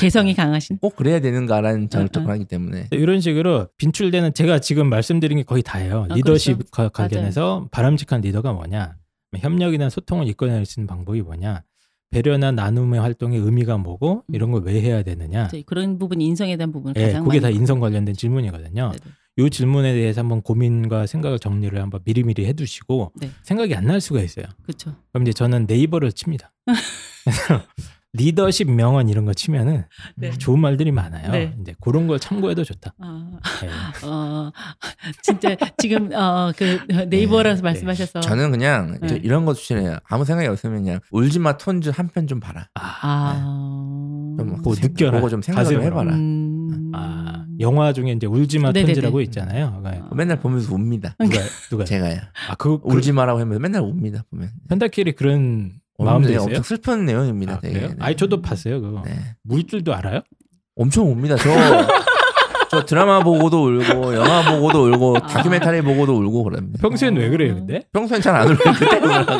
개성이 강하신. 꼭 그래야 되는가라는 저를 응, 응. 접근하기 때문에 이런 식으로 빈출되는 제가 지금 말씀드린 게 거의 다예요. 아, 리더십과 관련해서 바람직한 리더가 뭐냐, 협력이나 소통을 이끌어낼 수 있는 방법이 뭐냐, 배려나 나눔의 활동의 의미가 뭐고 이런 걸 왜 해야 되느냐. 그런 부분 인성에 대한 부분을 예, 가장 그게 다 인성 관련된 질문이거든요. 네네. 이 질문에 대해서 한번 고민과 생각을 정리를 한번 미리미리 해두시고 네. 생각이 안 날 수가 있어요. 그렇죠. 그럼 이제 저는 네이버를 칩니다. 리더십 명언 이런 거 치면은 네. 좋은 말들이 많아요. 네. 이제 그런 걸 참고해도 좋다. 아, 네. 어, 진짜 지금 어, 그 네이버라서 네. 말씀하셔서 저는 그냥 네. 저 이런 거 추천해요. 아무 생각이 없으면 그냥 울지마 톤즈 한 편 좀 봐라. 아, 아, 좀 그거 생- 느껴라. 그거 좀 생각을 좀. 해봐라. 음. 아, 영화 중에 이제 울지마 네네네. 톤지라고 있잖아요. 네. 맨날 보면서 웁니다. 누가 누가 제가요. 아, 그, 그 울지 마라고 하면서 맨날 웁니다. 보면. 펜타킬이 그런 마음도 네, 있어요? 엄청 슬픈 내용입니다. 아, 되게. 그래요? 네. 아니 저도 봤어요 그거. 네. 물줄도 알아요? 엄청 옵니다. 저, 저 드라마 보고도 울고 영화 보고도 울고 아. 다큐멘터리 보고도 울고 그럽니다. 평소엔 왜 어. 그래요 근데? 평소엔 잘 안 울고 그때 울고.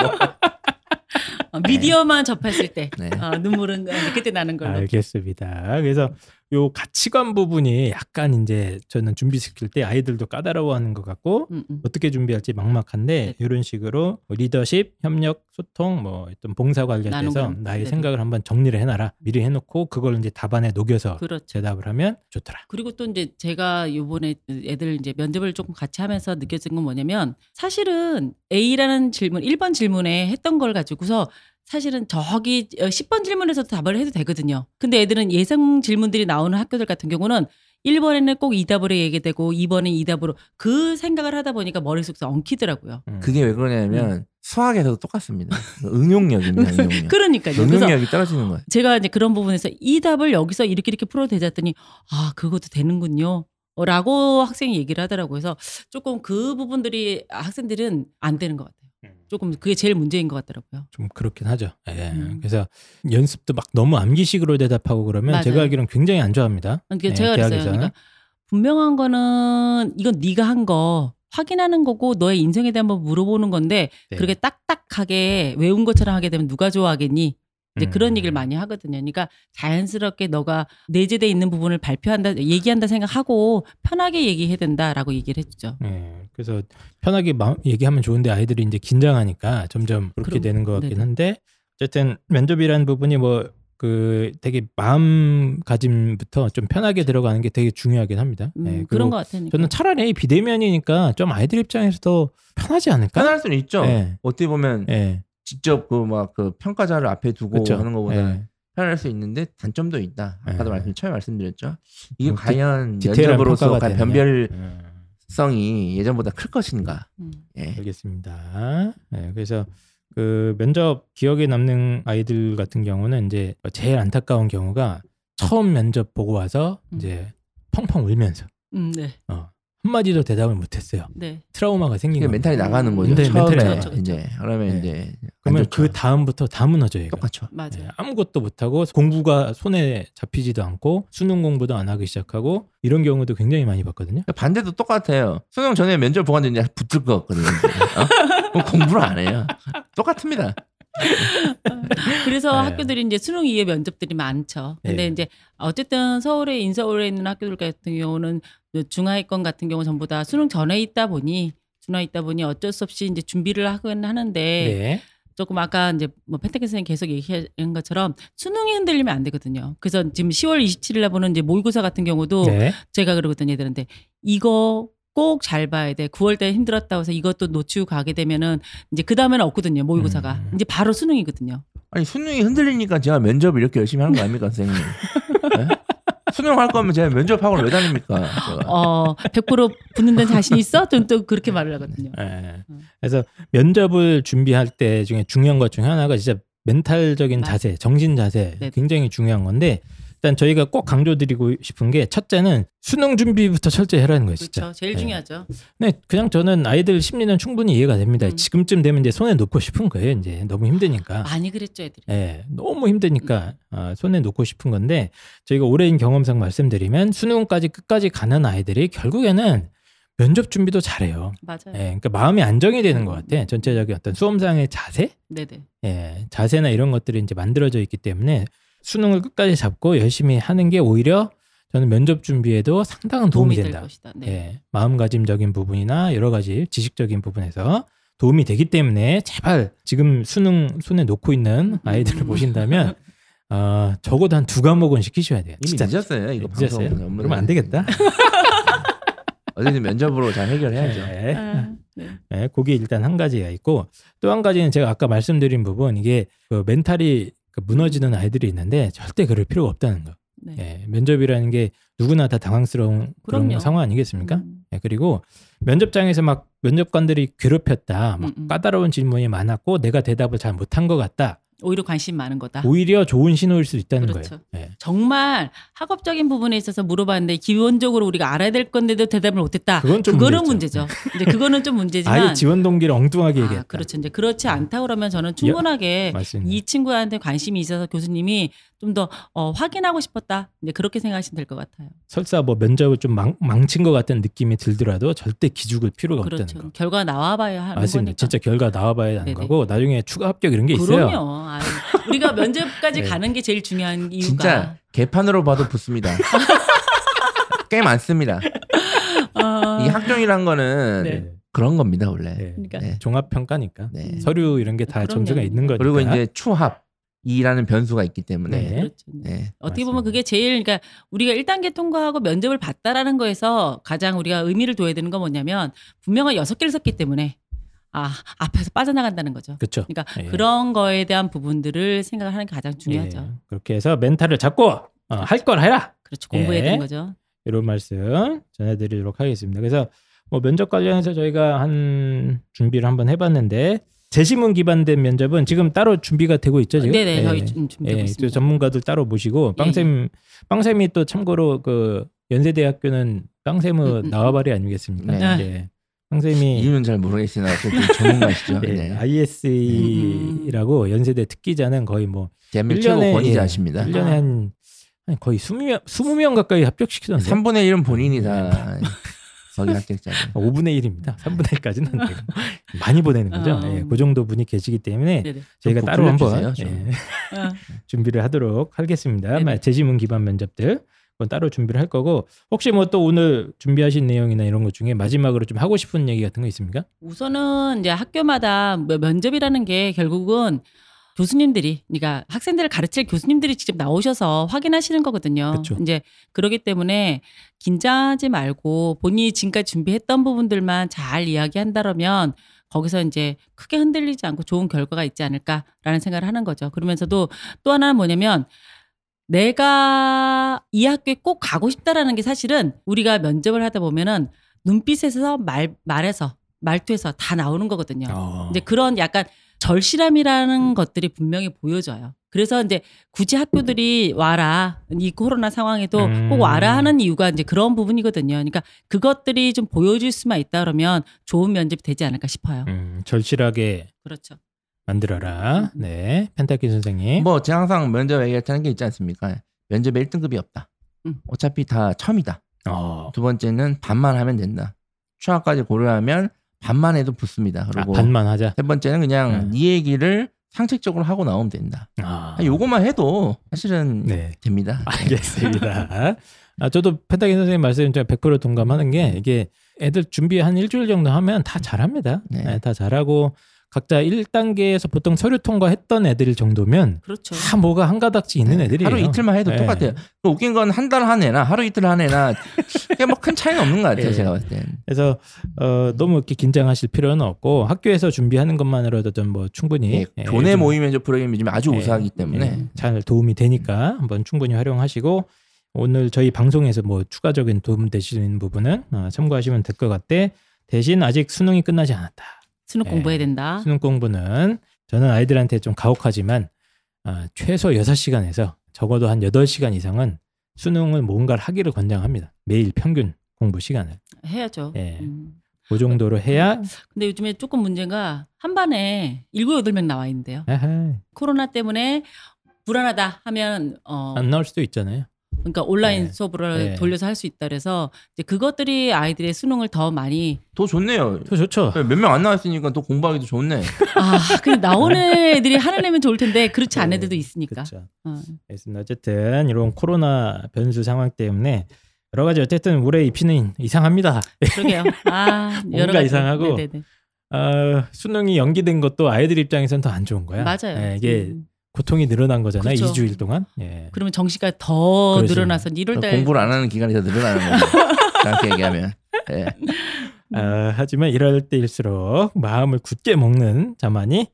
어, 미디어만 접했을 때 네. 어, 눈물은 그때 나는 걸로. 알겠습니다. 그래서 요 가치관 부분이 약간 이제 저는 준비시킬 때 아이들도 까다로워하는 것 같고 음, 음. 어떻게 준비할지 막막한데 네. 이런 식으로 뭐 리더십, 협력, 소통, 뭐 어떤 봉사 나누는, 나의 네네. 생각을 한번 정리를 해놔라. 미리 해놓고 그걸 이제 답안에 녹여서 그렇죠. 대답을 하면 좋더라. 그리고 또 이제 제가 요번에 애들 이제 면접을 조금 같이 하면서 느껴진 건 뭐냐면 사실은 A라는 질문, 1번 질문에 했던 걸 가지고서 사실은 저기 어, 10번 질문에서도 답을 해도 되거든요. 근데 애들은 예상 질문들이 나오는 학교들 같은 경우는 1번에는 꼭 이 답으로 얘기되고 2번은 이 답으로 그 생각을 하다 보니까 머릿속에서 엉키더라고요. 음. 그게 왜 그러냐면 수학에서도 똑같습니다. 응용력입니다. 응용력. 그러니까요. 응용력이 떨어지는 거예요. 제가 이제 그런 부분에서 이 답을 여기서 이렇게 이렇게 풀어도 되지 했더니 아 그것도 되는군요. 어, 라고 학생이 얘기를 하더라고요. 그래서 조금 그 부분들이 학생들은 안 되는 것 같아요. 조금 그게 제일 문제인 것 같더라고요. 좀 그렇긴 하죠. 예. 음. 그래서 연습도 막 너무 암기식으로 대답하고 그러면 맞아요. 제가 알기로는 굉장히 안 좋아합니다. 그러니까 예, 제가 그랬어요. 대학에서는. 그러니까 분명한 거는 이건 네가 한 거 확인하는 거고 너의 인생에 대한 한번 물어보는 건데 네. 그렇게 딱딱하게 외운 것처럼 하게 되면 누가 좋아하겠니? 이제 음. 그런 얘기를 많이 하거든요. 그러니까 자연스럽게 너가 내재돼 있는 부분을 발표한다, 얘기한다 생각하고 편하게 얘기해야 된다라고 얘기를 해주죠. 예. 그래서 편하게 마, 얘기하면 좋은데 아이들이 이제 긴장하니까 점점 그렇게 그럼, 되는 것 같긴 네네. 한데 어쨌든 면접이라는 부분이 뭐 그 되게 마음가짐부터 좀 편하게 들어가는 게 되게 중요하긴 합니다. 음, 예. 그런 것 같아요. 저는 차라리 비대면이니까 좀 아이들 입장에서도 편하지 않을까? 편할 수는 있죠. 네. 어떻게 보면 예. 직접 그 막 그 평가자를 앞에 두고 그쵸. 하는 것보다 예. 편할 수 있는데 단점도 있다. 아까도 네. 말씀 처음에 말씀드렸죠. 이게 뭐 디- 과연 디테일한 면접으로서 과연. 변별성이 예. 예전보다 클 것인가. 음. 예. 알겠습니다. 예, 그래서 그 면접 기억에 남는 아이들 같은 경우는 이제 제일 안타까운 경우가 처음 면접 보고 와서 음. 이제 펑펑 울면서 음, 네, 어, 한마디도 대답을 못했어요. 네. 트라우마가 생긴 거예요. 멘탈이 나가는 거죠. 네, 처음에 멘탈이 나가죠. 이제 그러면 네. 이제 안 그러면. 그 다음부터 다 무너져요. 똑같죠. 맞아요. 예, 아무것도 못하고 공부가 손에 잡히지도 않고 수능 공부도 안 하기 시작하고 이런 경우도 굉장히 많이 봤거든요. 반대도 똑같아요. 수능 전에 면접 보고 왔는데 이제 붙을 것 같거든요. 어? 공부를 안 해요. 똑같습니다. 그래서 네. 학교들이 이제 수능 이후에 면접들이 많죠. 근데 네. 이제 어쨌든 서울에 인서울에 있는 학교들 같은 경우는 중하위권 같은 경우 전부 다 수능 전에 있다 보니 준화 있다 보니 어쩔 수 없이 이제 준비를 하긴 하는데 네. 조금 아까 이제 뭐 펜타키 선생님 계속 얘기한 것처럼 수능이 흔들리면 안 되거든요. 그래서 지금 10월 27일에 보는 이제 모의고사 같은 경우도 네. 제가 그러거든요 애들한테 이거 꼭 잘 봐야 돼. 9월 달에 힘들었다고 해서 이것도 놓치고 가게 되면은 이제 그 다음에는 없거든요. 모의고사가 음. 이제 바로 수능이거든요. 아니 수능이 흔들리니까 제가 면접을 이렇게 열심히 하는 거 아닙니까, 선생님? 네? 수능 할 거면 제가 면접 학원을 왜 다닙니까? 제가. 어, 100% 붙는 데는 자신 있어? 좀또 그렇게 말을 하거든요. 예. 음. 그래서 면접을 준비할 때 중에 중요한 것 중에 하나가 진짜 멘탈적인 맞- 자세, 정신 자세 네네. 굉장히 중요한 건데 일단 저희가 꼭 강조드리고 싶은 게 첫째는 수능 준비부터 철저히 해라는 거예요, 진짜. 그렇죠. 제일 예. 중요하죠. 네, 그냥 저는 아이들 심리는 충분히 이해가 됩니다. 음. 지금쯤 되면 이제 손에 놓고 싶은 거예요. 이제 너무 힘드니까. 많이 그랬죠, 애들이. 예, 너무 힘드니까 아, 손에 놓고 싶은 건데 저희가 오랜 경험상 말씀드리면 수능까지 끝까지 가는 아이들이 결국에는 면접 준비도 잘해요. 맞아요. 예, 그러니까 마음이 안정이 되는 것 같아. 전체적인 어떤 수험상의 자세, 네네. 예, 자세나 이런 것들이 이제 만들어져 있기 때문에 수능을 끝까지 잡고 열심히 하는 게 오히려 저는 면접 준비에도 상당한 도움이, 도움이 될 된다. 것이다. 네. 예, 마음가짐적인 부분이나 여러 가지 지식적인 부분에서 도움이 되기 때문에 제발 지금 수능 손에 놓고 있는 아이들을 음. 보신다면 어, 적어도 한 두 과목은 시키셔야 돼요. 이미 진짜 늦었어요. 이거 늦었어요. 그러면 안 되겠다. 어쨌든 면접으로 잘 해결해야죠. 예. 아, 네. 예, 그게 일단 한 가지가 있고 또 한 가지는 제가 아까 말씀드린 부분 이게 그 멘탈이 그 무너지는 아이들이 있는데 절대 그럴 필요가 없다는 거. 네. 예, 면접이라는 게 누구나 다 당황스러운 그런 그럼요. 상황 아니겠습니까? 음. 예, 그리고 면접장에서 막 면접관들이 괴롭혔다, 막 음, 음. 까다로운 질문이 많았고 내가 대답을 잘 못한 것 같다. 오히려 관심 많은 거다. 오히려 좋은 신호일 수 있다는 아. 그렇죠. 거예요. 예. 정말 학업적인 부분에 있어서 물어봤는데 기본적으로 우리가 알아야 될 건데도 대답을 못했다. 그건 좀 그거는 문제죠. 이제 그거는 좀 문제지만 아예 지원 동기를 엉뚱하게 얘기했다. 아, 그렇죠. 이제 그렇지 않다 그러면 저는 충분하게 맞습니다. 이 친구한테 관심이 있어서 교수님이 좀 더 어, 확인하고 싶었다. 이제 그렇게 생각하시면 될 것 같아요. 설사 뭐 면접을 좀 망, 망친 것 같은 느낌이 들더라도 절대 기죽을 필요가 없다는 그렇죠. 거. 결과 나와봐야 하는 맞습니다. 거니까. 진짜 결과 나와봐야 하는 네네. 거고 나중에 추가 합격 이런 게 있어요. 그럼요. 아유, 우리가 면접까지 네. 가는 게 제일 중요한 이유가 진짜 개판으로 봐도 붙습니다. 꽤 많습니다. 어, 이 학종이란 거는 네. 그런 겁니다 원래. 네. 그러니까 네. 종합 평가니까 네. 서류 이런 게 다. 점수가 있는 거니까. 그리고 이제 추합 이라는 변수가 있기 때문에 네. 그렇죠. 네. 어떻게 보면 맞습니다. 그게 제일 그러니까 우리가 1단계 통과하고 면접을 봤다라는 거에서 가장 우리가 의미를 둬야 되는 건 뭐냐면 분명한 여섯 개를 썼기 때문에 아 앞에서 빠져나간다는 거죠. 그렇죠. 그러니까 예. 그런 거에 대한 부분들을 생각을 하는 게 가장 중요하죠. 예. 그렇게 해서 멘탈을 잡고 어, 할걸 해라. 그렇죠. 공부해야 예. 되는 거죠. 이런 말씀 전해드리도록 하겠습니다. 그래서 뭐 면접 관련해서 저희가 한 준비를 한번 해봤는데 재시문 기반된 면접은 지금 따로 준비가 되고 있죠 지금. 네네 예. 저희 좀 준비하고 예, 또 있습니다. 전문가들 따로 모시고 예, 빵쌤 빵쌤이 또 참고로 그 연세대학교는 빵쌤의 음, 음, 나와바리 아니겠습니까? 네. 예. 빵쌤이 이유는 잘 모르겠으나 전문가시죠. 예, 네. ISE라고 연세대 특기자는 거의 뭐 대한민국 최고 1년에 권위자십니다. 1년에 아. 한, 한 거의 20명, 20명 가까이 합격시키던데. 3분의 1은 본인이 다 거기 합격자죠. 5분의 1입니다. 3분의 1까지는 안 되고 많이 보내는 거죠. 어. 예, 그 정도 분이 계시기 때문에 네네. 저희가 좀 따로 한번. 예, 어, 준비를 하도록 하겠습니다. 네네. 재지문 기반 면접들 그건 따로 준비를 할 거고 혹시 뭐 또 오늘 준비하신 내용이나 이런 것 중에 마지막으로 좀 하고 싶은 얘기 같은 거 있습니까? 우선은 이제 학교마다 뭐 면접이라는 게 결국은 교수님들이, 그러니까 학생들을 가르칠 교수님들이 직접 나오셔서 확인하시는 거거든요. 그쵸. 이제 그러기 때문에 긴장하지 말고 본인이 지금까지 준비했던 부분들만 잘 이야기한다면 거기서 이제 크게 흔들리지 않고 좋은 결과가 있지 않을까라는 생각을 하는 거죠. 그러면서도 또 하나는 뭐냐면 내가 이 학교에 꼭 가고 싶다라는 게 사실은 우리가 면접을 하다 보면은 눈빛에서 말 말에서 말투에서 다 나오는 거거든요. 어. 이제 그런 약간 절실함이라는 것들이 분명히 보여져요. 그래서 이제 굳이 학교들이 와라 이 코로나 상황에도 음. 꼭 와라 하는 이유가 이제 그런 부분이거든요. 그러니까 그것들이 좀 보여줄 수만 있다 그러면 좋은 면접이 되지 않을까 싶어요. 음, 절실하게 그렇죠. 만들어라. 네, 펜타키 선생님. 뭐 제가 항상 면접 얘기할 때는 게 있지 않습니까? 면접에 1등급이 없다. 음. 어차피 다 처음이다. 어, 두 번째는 반만 하면 된다. 추하까지 고려하면 반만 해도 붙습니다. 아, 그리고 반만 하자. 세 번째는 그냥 네. 네 얘기를 상식적으로 하고 나오면 된다. 아, 아, 요거만 해도 사실은 네. 됩니다. 알겠습니다. 아, 저도 펜타키 선생님 말씀 좀100% 동감하는 게 이게 애들 준비 한 일주일 정도 하면 다 잘합니다. 네. 네, 다 잘하고 각자 1단계에서 보통 서류 통과했던 애들 정도면 그렇죠. 다 뭐가 한 가닥씩 있는 네. 애들이에요. 하루 이틀만 해도 네. 똑같아요. 그 웃긴 건 한 달한 애나 하루 이틀 한 애나 그게 뭐 큰 차이는 없는 것 같아요. 예. 제가 봤을 땐. 그래서 어, 너무 이렇게 긴장하실 필요는 없고 학교에서 준비하는 것만으로도 좀 뭐 충분히 예, 예, 교내 좀, 모임 면접 프로그램이 요즘 아주 예, 우수하기 때문에 예, 잘 도움이 되니까 한번 충분히 활용하시고 오늘 저희 방송에서 뭐 추가적인 도움 되시는 부분은 어, 참고하시면 될 것 같대. 대신 아직 수능이 끝나지 않았다. 수능 예. 공부해야 된다. 수능 공부는 저는 아이들한테 좀 가혹하지만 어, 최소 6시간에서 적어도 한 8시간 이상은 수능을 뭔가를 하기를 권장합니다. 매일 평균 공부 시간을. 해야죠. 예. 음. 그 정도로 해야 근데 요즘에 조금 문제가 한 반에 일곱 여덟 명 나와 있는데요. 아하, 코로나 때문에 불안하다 하면 어 안 나올 수도 있잖아요. 그러니까 온라인 네. 수업을 네. 돌려서 할 수 있다 그래서 이제 그것들이 아이들의 수능을 더 많이 더 좋네요. 더 좋죠. 몇 명 안 나왔으니까 또 공부하기도 좋네. 아, 그 나오는 애들이 하늘 내면 좋을 텐데 그렇지 않은 애들도 있으니까. 그렇죠. 어. 알겠습니다. 어쨌든 이런 코로나 변수 상황 때문에 여러 가지 어쨌든 올해 입시는 이상합니다. 그러게요. 아, 뭔가 여러 가지. 이상하고 네네네. 어, 수능이 연기된 것도 아이들 입장에서는 더안 좋은 거야. 맞아요. 예, 이게 음. 고통이 늘어난 거잖아요. 그렇죠. 2주일 동안. 예. 그러면 정시가 더 그렇죠. 늘어나서 1월 달 공부를 안 하는 기간이 더 늘어나는 거죠. 그렇게 얘기하면. 예. 아, 하지만 이럴 때일수록 마음을 굳게 먹는 자만이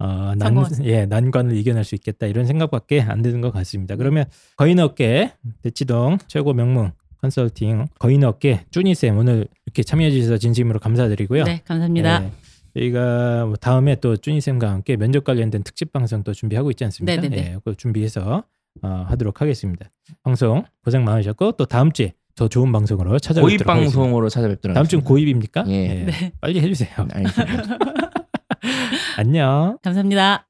어, 난, 예, 난관을 이겨낼 수 있겠다 이런 생각밖에 안 드는 것 같습니다. 그러면 거인업계 대치동 최고 명문 컨설팅 거인업계 쭈니 쌤 오늘 이렇게 참여해 주셔서 진심으로 감사드리고요. 네, 감사합니다. 예, 저희가 뭐 다음에 또 쭈니쌤과 함께 면접 관련된 특집 방송 또 준비하고 있지 않습니까? 네네네. 예, 그 준비해서 어, 하도록 하겠습니다. 방송 고생 많으셨고 또 다음 주에 더 좋은 방송으로 찾아뵙도록 고입 하겠습니다. 방송으로 찾아뵙도록 다음 주는 하겠습니다. 고입입니까? 예. 네. 빨리 해주세요. 알겠습니다. 안녕. 감사합니다.